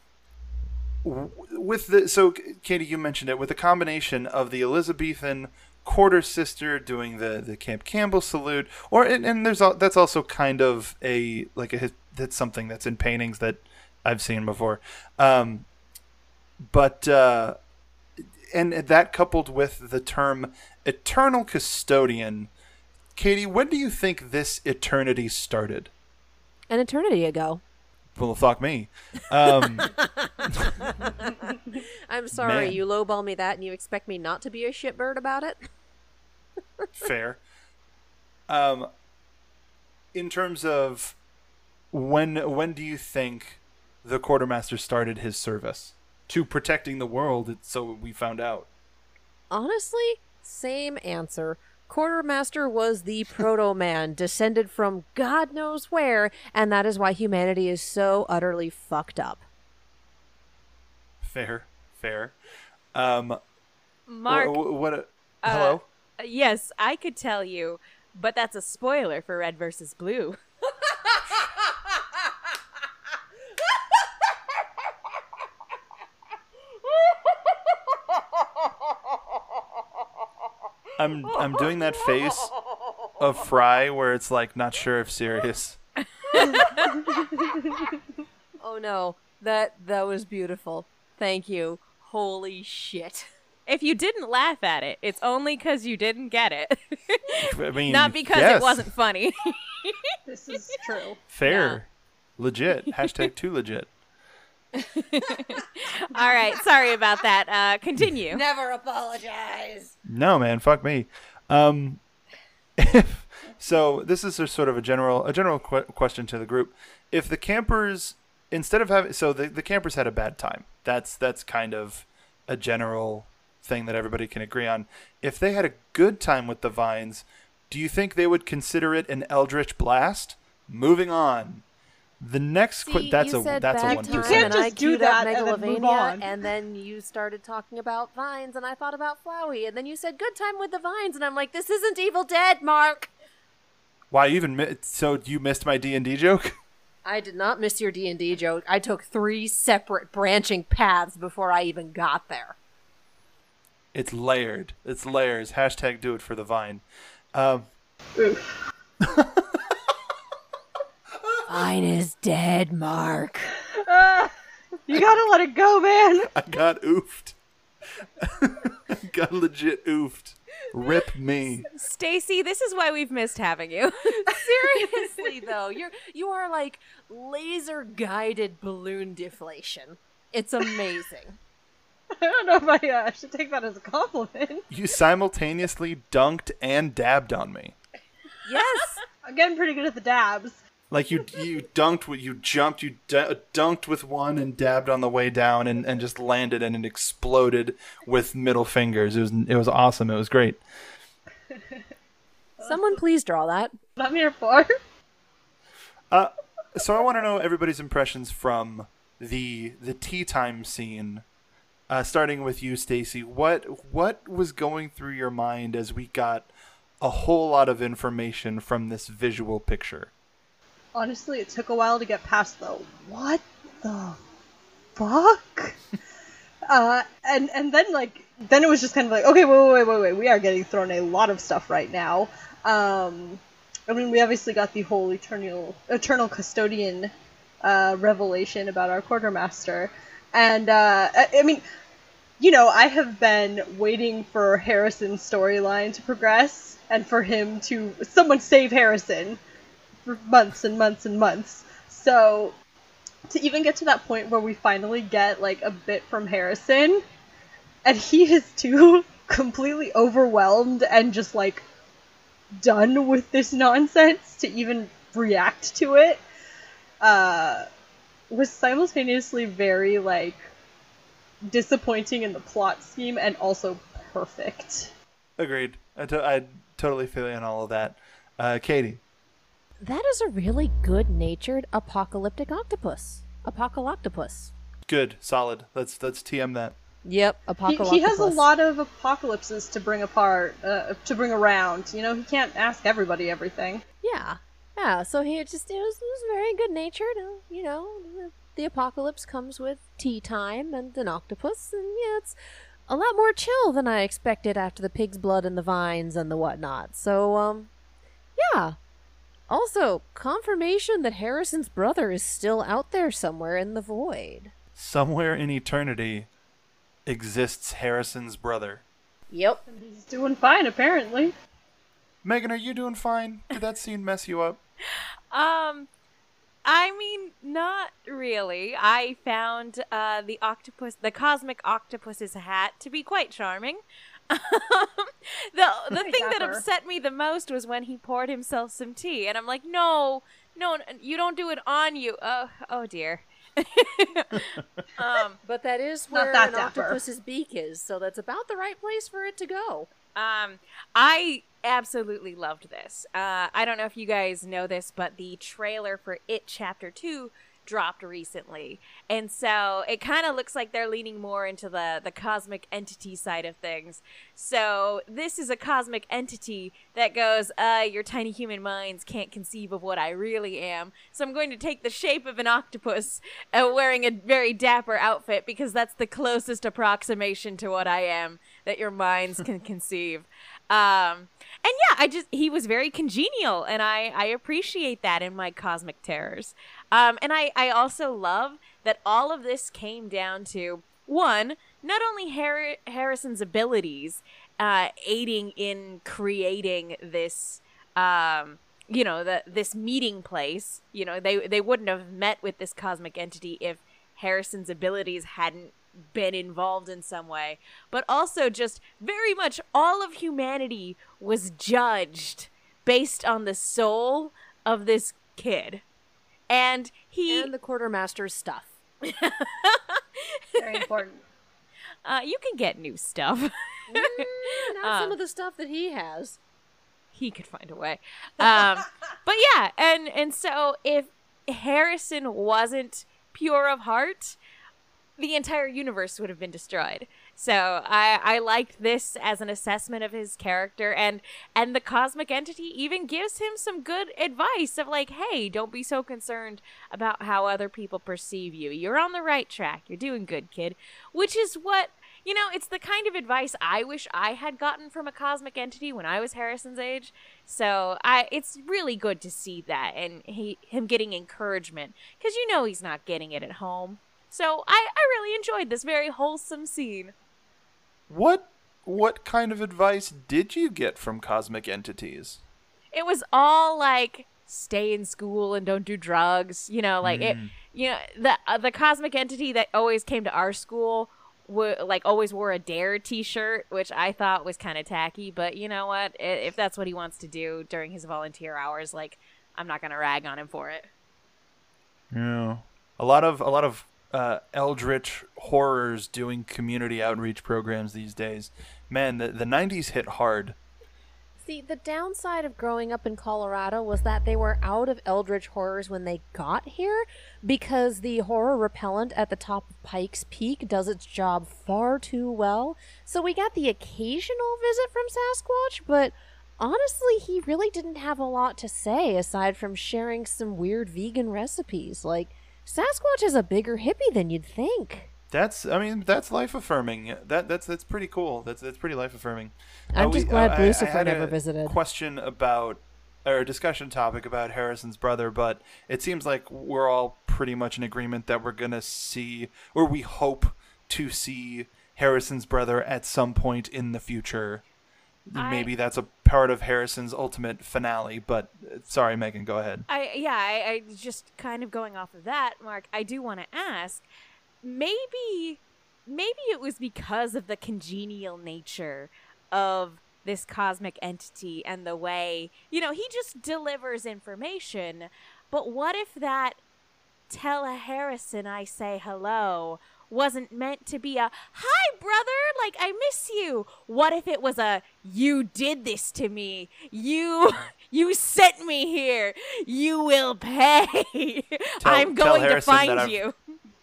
with the so, Katie, you mentioned it with the combination of the Elizabethan quarter sister doing the the Camp Campbell salute, or and, and there's al- that's also kind of a like a that's something that's in paintings that I've seen before. Um, but uh, and that coupled with the term eternal custodian katie when do you think this eternity started An eternity ago. well fuck me um, <laughs> I'm sorry, Man. you lowball me that and you expect me not to be a shitbird about it? <laughs> fair um, in terms of when when do you think the quartermaster started his service to protecting the world? It's so we found out. Honestly, same answer. Quartermaster was the proto man, descended from God knows where, and that is why humanity is so utterly fucked up. Fair, fair. Um, Mark, wh- wh- what? a- uh, hello. uh, yes, I could tell you, but that's a spoiler for Red versus Blue. <laughs> I'm I'm doing that face of Fry where it's like not sure if serious. <laughs> Oh no, that that was beautiful. Thank you. Holy shit. If you didn't laugh at it, it's only because you didn't get it. I <laughs> mean, Not because yes, it wasn't funny. This is true. fair, legit. Hashtag too legit. <laughs> All right, sorry about that. Uh, continue. <laughs> Never apologize. No, man, fuck me. Um, if, so this is a sort of a general a general que- question to the group. If the campers instead of having so the, the campers had a bad time. That's that's kind of a general thing that everybody can agree on. If they had a good time with the vines, do you think they would consider it an eldritch blast? Moving on. The next See, que- that's a that's a one time, You can't and I just do that and then move on. and then you started talking about vines, and I thought about Flowey, and then you said good time with the vines, and I'm like, this isn't Evil Dead, Mark. Why you even mi- so you missed my D and D joke? I did not miss your D and D joke. I took three separate branching paths before I even got there. It's layered. It's layers. Hashtag do it for the vine. Um, <laughs> Oof. Vine is dead, Mark. Ah, you gotta let it go, man. <laughs> I got oofed. <laughs> got legit oofed. Rip me. Stacy, this is why we've missed having you. <laughs> Seriously though, you're you are like laser guided balloon deflation. It's amazing. I don't know if I uh, should take that as a compliment. You simultaneously dunked and dabbed on me. yes. I'm getting pretty good at the dabs. Like you, you dunked with, you jumped, you d- dunked with one and dabbed on the way down, and, and just landed, and it exploded with middle fingers. It was, it was awesome. It was great. <laughs> Someone please draw that. What I'm here for. Uh, so I want to know everybody's impressions from the the tea time scene. Uh, starting with you, Stacy. What what was going through your mind as we got a whole lot of information from this visual picture? Honestly, it took a while to get past the what the fuck? <laughs> uh, and and then like then it was just kind of like okay, wait, wait, wait, wait, wait. We are getting thrown a lot of stuff right now. Um, I mean, we obviously got the whole eternal eternal custodian uh, revelation about our quartermaster, and uh, I, I mean, you know, I have been waiting for Harrison's storyline to progress and for him to someone save Harrison for months and months and months. So to even get to that point where we finally get like a bit from Harrison and he is too <laughs> completely overwhelmed and just like done with this nonsense to even react to it uh was simultaneously very like disappointing in the plot scheme and also perfect. Agreed. I, to- I totally feel you on all of that. Uh, Katie. That is a really good natured apocalyptic octopus. Apocalyptopus. Good, solid. Let's let's TM that. Yep, He, apocalyptopus. he has a lot of apocalypses to bring apart, uh, to bring around. You know, he can't ask everybody everything. Yeah, yeah. So he just it was, it was very good natured. uh, You know, the, the apocalypse comes with tea time and an octopus, and yeah, it's a lot more chill than I expected after the pig's blood and the vines and the whatnot. So, um, yeah. Also, confirmation that Harrison's brother is still out there somewhere in the void. Somewhere in eternity exists Harrison's brother. Yep. And he's doing fine, apparently. Megan, are you doing fine? Did that scene mess you up? <laughs> Um, I mean, not really. I found uh, the octopus, the cosmic octopus's hat, to be quite charming. <laughs> the <laughs> the thing that upset me the most was when he poured himself some tea, and I'm like, no, no, you don't do it on you. Oh, oh dear. <laughs> um, But that is where that an dapper. octopus's beak is, so that's about the right place for it to go. Um, I absolutely loved this. Uh, I don't know if you guys know this, but the trailer for It Chapter 2 dropped recently. And so it kind of looks like they're leaning more into the, the cosmic entity side of things. So this is a cosmic entity that goes, uh, your tiny human minds can't conceive of what I really am. So I'm going to take the shape of an octopus uh, wearing a very dapper outfit because that's the closest approximation to what I am that your minds can <laughs> conceive. Um, and yeah, I just he was very congenial, and I I appreciate that in my cosmic terrors. Um, and I I also love that all of this came down to one, not only Har- Harrison's abilities, uh, aiding in creating this. Um, you know the this meeting place you know they they wouldn't have met with this cosmic entity if harrison's abilities hadn't been involved in some way but also just very much all of humanity was judged based on the soul of this kid and he And the quartermaster's stuff. <laughs> Very important. uh, you can get new stuff Mm, <laughs> not some Um, of the stuff that he has. he could find a way. Um, <laughs> but yeah, and and so if Harrison wasn't pure of heart, the entire universe would have been destroyed. So I I liked this as an assessment of his character, and and the cosmic entity even gives him some good advice of like, hey, don't be so concerned about how other people perceive you. You're on the right track. You're doing good, kid. Which is what you know, it's the kind of advice I wish I had gotten from a cosmic entity when I was Harrison's age. So I, it's really good to see that and he, him getting encouragement because you know he's not getting it at home. So I, I really enjoyed this very wholesome scene. What what kind of advice did you get from cosmic entities? It was all like stay in school and don't do drugs. You know, like it. You know, the uh, the cosmic entity that always came to our school. wo- like always wore a dare t-shirt which i thought was kind of tacky but you know what if that's what he wants to do during his volunteer hours like i'm not gonna rag on him for it Yeah. A lot of a lot of uh, eldritch horrors doing community outreach programs these days. Man, the the '90s hit hard. See, the downside of growing up in Colorado was that they were out of Eldritch horrors when they got here because the horror repellent at the top of Pikes Peak does its job far too well. So we got the occasional visit from Sasquatch, but honestly, he really didn't have a lot to say aside from sharing some weird vegan recipes. Like, Sasquatch is a bigger hippie than you'd think. That's I mean that's life affirming. That that's that's pretty cool. That's that's pretty life affirming. I'm uh, just glad I- I Lucifer had never a visited. Question about or a discussion topic about Harrison's brother, but it seems like we're all pretty much in agreement that we're gonna see or we hope to see Harrison's brother at some point in the future. I- Maybe that's a part of Harrison's ultimate finale, but uh, sorry, Megan, go ahead. I yeah, I, I just kind of going off of that, Mark. I do want to ask, maybe, maybe it was because of the congenial nature of this cosmic entity and the way you know he just delivers information. But what if that tell Harrison I say hello wasn't meant to be a hi brother like I miss you. What if it was a you did this to me. You <laughs> you sent me here. You will pay. <laughs> Tell- I'm going to find you.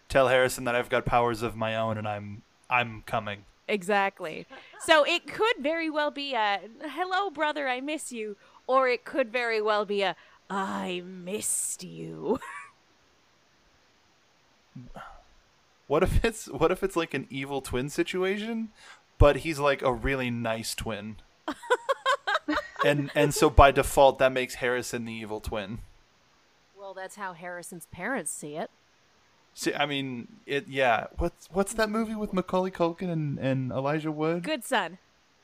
Tell Harrison that I've got powers of my own and I'm I'm coming. exactly. So it could very well be a hello brother I miss you. Or it could very well be a I missed you <laughs> What if it's what if it's like an evil twin situation, but he's like a really nice twin. <laughs> and and so by default that makes Harrison the evil twin. Well, that's how Harrison's parents see it. See, I mean, it yeah. What's what's that movie with Macaulay Culkin and, and Elijah Wood? good son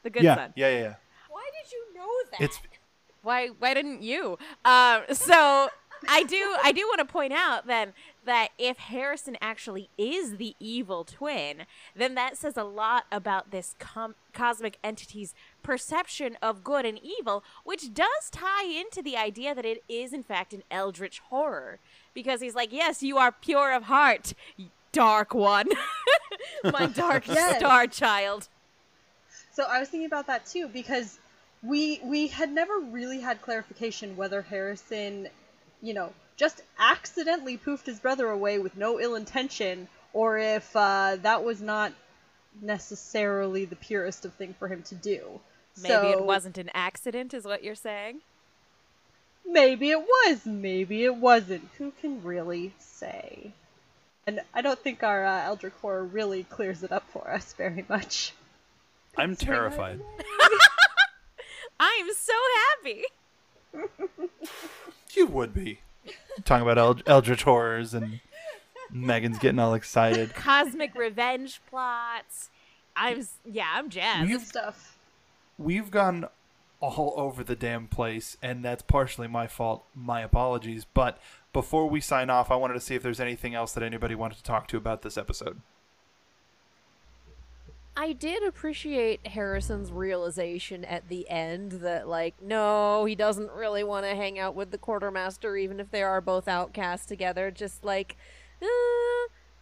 the good yeah, son yeah, yeah, yeah. Why did you know that? It's why why didn't you um so I do I do want to point out then that if Harrison actually is the evil twin, then that says a lot about this com- cosmic entity's perception of good and evil, which does tie into the idea that it is in fact an eldritch horror. Because he's like, "Yes, you are pure of heart, dark one. <laughs> My dark <laughs> Yes. star child." So I was thinking about that too because we we had never really had clarification whether Harrison, you know, just accidentally poofed his brother away with no ill intention, or if uh, that was not necessarily the purest of thing for him to do. Maybe it wasn't an accident is what you're saying. Maybe it was. Maybe it wasn't. Who can really say? And I don't think our uh, Eldritch Horror really clears it up for us very much. I'm terrified. <laughs> I am so happy. You would be. Talking about El- Eldritch horrors and Megan's getting all excited. Cosmic revenge plots. I'm yeah, I'm jazzed. Good stuff. We've gone all over the damn place, and that's partially my fault. My apologies. But before we sign off, I wanted to see if there's anything else that anybody wanted to talk to about this episode. I did appreciate Harrison's realization at the end that, like, no, he doesn't really want to hang out with the quartermaster, even if they are both outcast together. Just like, uh,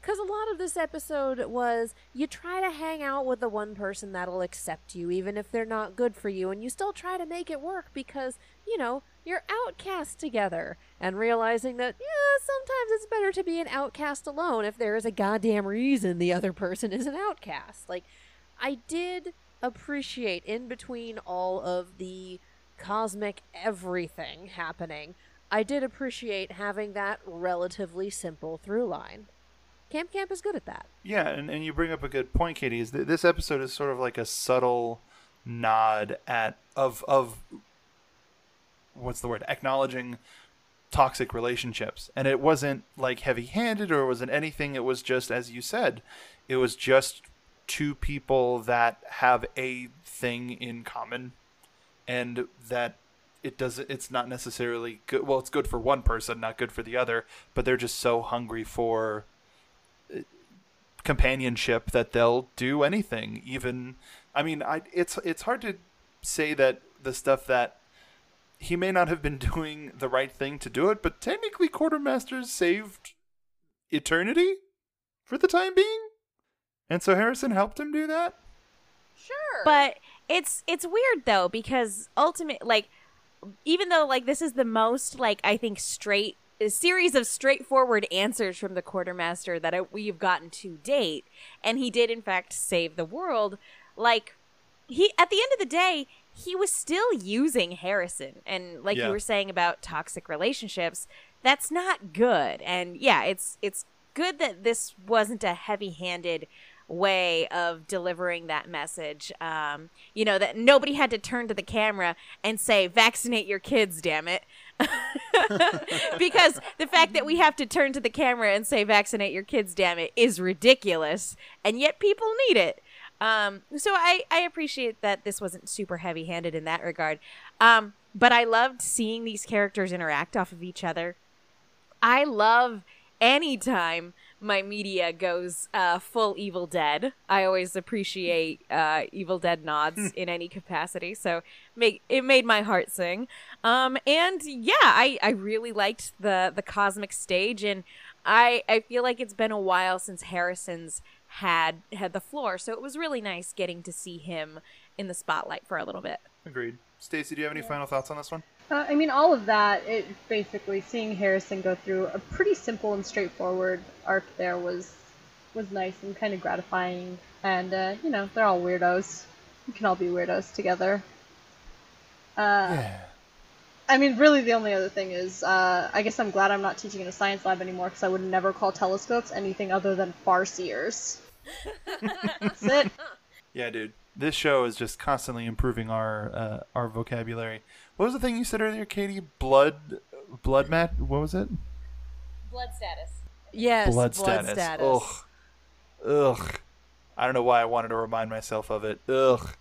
because a lot of this episode was you try to hang out with the one person that'll accept you, even if they're not good for you, and you still try to make it work because, you know, you're outcast together. And realizing that, yeah, sometimes it's better to be an outcast alone if there is a goddamn reason the other person is an outcast. Like, I did appreciate in between all of the cosmic everything happening, I did appreciate having that relatively simple through line. Camp Camp is good at that. Yeah, and, and you bring up a good point, Katie. Is that this episode is sort of like a subtle nod at of of what's the word acknowledging toxic relationships, and it wasn't like heavy-handed or it wasn't anything. It was just as you said, it was just two people that have a thing in common, and that it doesn't. It's not necessarily good. Well, it's good for one person, not good for the other. But they're just so hungry for uh, companionship that they'll do anything even i mean i it's it's hard to say that the stuff that he may not have been <laughs> doing the right thing to do it but technically quartermasters saved eternity for the time being and so harrison helped him do that Sure. But it's it's weird though because ultimate like even though like this is the most like I think straight a series of straightforward answers from the quartermaster that I, we've gotten to date and he did in fact save the world like he at the end of the day he was still using Harrison and like Yeah. you were saying about toxic relationships that's not good and yeah it's it's good that this wasn't a heavy-handed way of delivering that message. Um you know that nobody had to turn to the camera and say vaccinate your kids damn it. <laughs> Because the fact that we have to turn to the camera and say vaccinate your kids damn it is ridiculous and yet people need it. Um so i i appreciate that this wasn't super heavy handed in that regard. Um but i loved seeing these characters interact off of each other. I love anytime my media goes uh, full Evil Dead. I always appreciate uh, Evil Dead nods in any capacity, so make it made my heart sing. Um, and yeah, I, I really liked the the cosmic stage, and I I feel like it's been a while since Harrison's had had the floor, so it was really nice getting to see him in the spotlight for a little bit. agreed stacy do you have any final thoughts on this one Uh, I mean, all of that, it basically seeing Harrison go through a pretty simple and straightforward arc there was was nice and kind of gratifying. And uh, you know, they're all weirdos. We can all be weirdos together. Uh, yeah I mean, really, the only other thing is, uh, I guess I'm glad I'm not teaching in a science lab anymore because I would never call telescopes anything other than farseers. <laughs> That's it. Yeah, dude. This show is just constantly improving our uh, our vocabulary. What was the thing you said earlier, Katie? Blood, blood mat. What was it? Blood status. yes, blood, status. Ugh, ugh. I don't know why I wanted to remind myself of it. Ugh.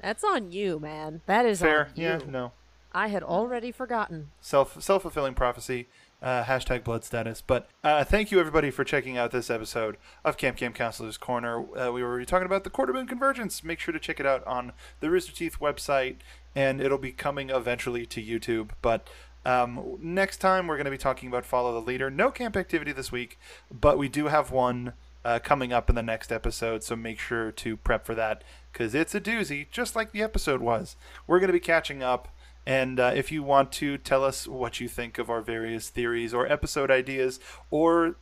That's on you, man. That is Fair. on Yeah. No. I had already forgotten. Self self fulfilling prophecy. uh, hashtag blood status. But uh, thank you everybody for checking out this episode of Camp Camp Counselor's Corner. Uh, we were talking about the Quarter Moon Convergence. Make sure to check it out on the Rooster Teeth website, and it'll be coming eventually to YouTube. But um, next time we're going to be talking about Follow the Leader. No camp activity this week, but we do have one uh, coming up in the next episode, so make sure to prep for that because it's a doozy, just like the episode was. We're going to be catching up. And uh, if you want to tell us what you think of our various theories or episode ideas, or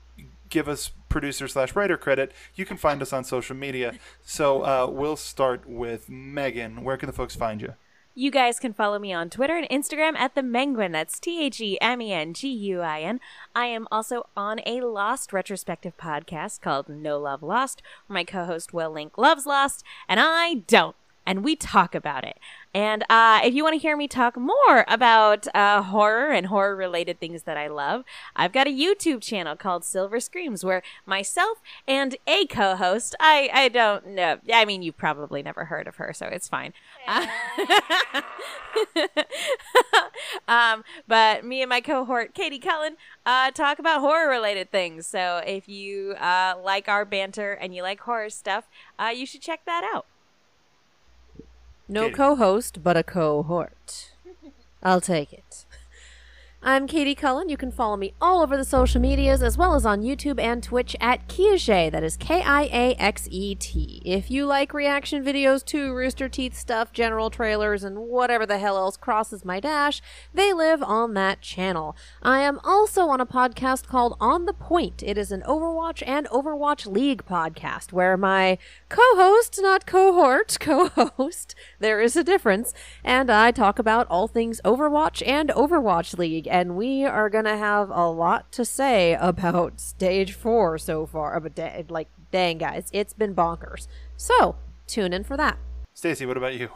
give us producer slash writer credit, you can find us on social media. So uh, we'll start with Megan. Where can the folks find you? You guys can follow me on Twitter and Instagram at the Menguin. That's T H E M E N G U I N. I am also on a Lost retrospective podcast called No Love Lost, where my co host Will Link loves Lost, and I don't. And we talk about it. And uh, if you want to hear me talk more about uh, horror and horror related things that I love, I've got a YouTube channel called Silver Screams where myself and a co host, I, I don't know, I mean, you've probably never heard of her, so it's fine. <laughs> um, but me and my cohort, Katie Cullen, uh, talk about horror related things. So if you uh, like our banter and you like horror stuff, uh, you should check that out. No co-host, but a cohort. I'll take it. I'm Katie Cullen. You can follow me all over the social medias as well as on YouTube and Twitch at Kiaxet. That is K I A X E T. If you like reaction videos to Rooster Teeth stuff, general trailers, and whatever the hell else crosses my dash, they live on that channel. I am also on a podcast called On the Point. It is an Overwatch and Overwatch League podcast where my co-host, not cohort, <laughs> co-host, there is a difference, and I talk about all things Overwatch and Overwatch League, and we are gonna have a lot to say about Stage 4 so far. But da- like, dang guys, it's been bonkers. So, tune in for that. Stacy, what about you?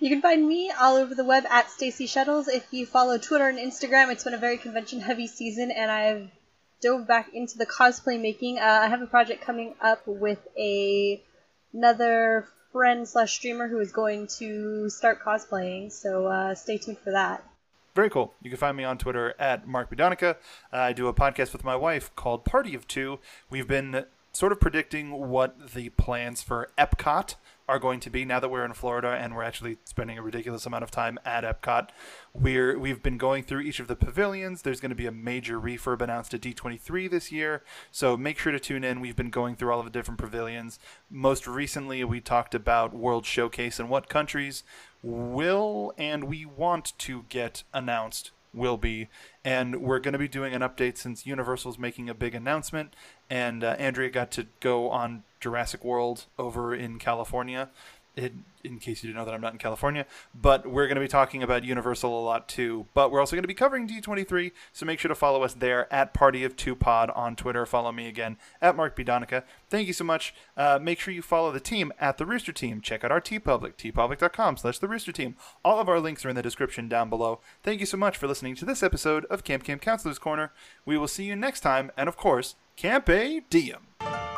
You can find me all over the web at Stacy Shuttles. If you follow Twitter and Instagram, it's been a very convention heavy season, and I've dove back into the cosplay making. Uh, I have a project coming up with a another friend slash streamer who is going to start cosplaying, so uh, stay tuned for that. Very cool. You can find me on Twitter at Mark Budonica. Uh, I do a podcast with my wife called Party of Two. We've been sort of predicting what the plans for Epcot are going to be now that we're in Florida and we're actually spending a ridiculous amount of time at Epcot. We're we've been going through each of the pavilions. There's going to be a major refurb announced at D23 this year, so make sure to tune in. We've been going through all of the different pavilions. Most recently, we talked about World Showcase and what countries will and we want to get announced will be. And we're going to be doing an update since universal's making a big announcement. And uh, andrea got to go on jurassic world over in california. It, in case you didn't know that i'm not in california but we're going to be talking about universal a lot too. But we're also going to be covering d23 so make sure to follow us there at party of two pod on twitter. Follow me again at mark b. Donica. Thank you so much. Uh, make sure you follow the team at the rooster team. Check out our TeePublic teepublic.com slash the rooster team. All of our links are in the description down below. Thank you so much for listening to this episode of camp camp counselors corner. We will see you next time and of course camp a diem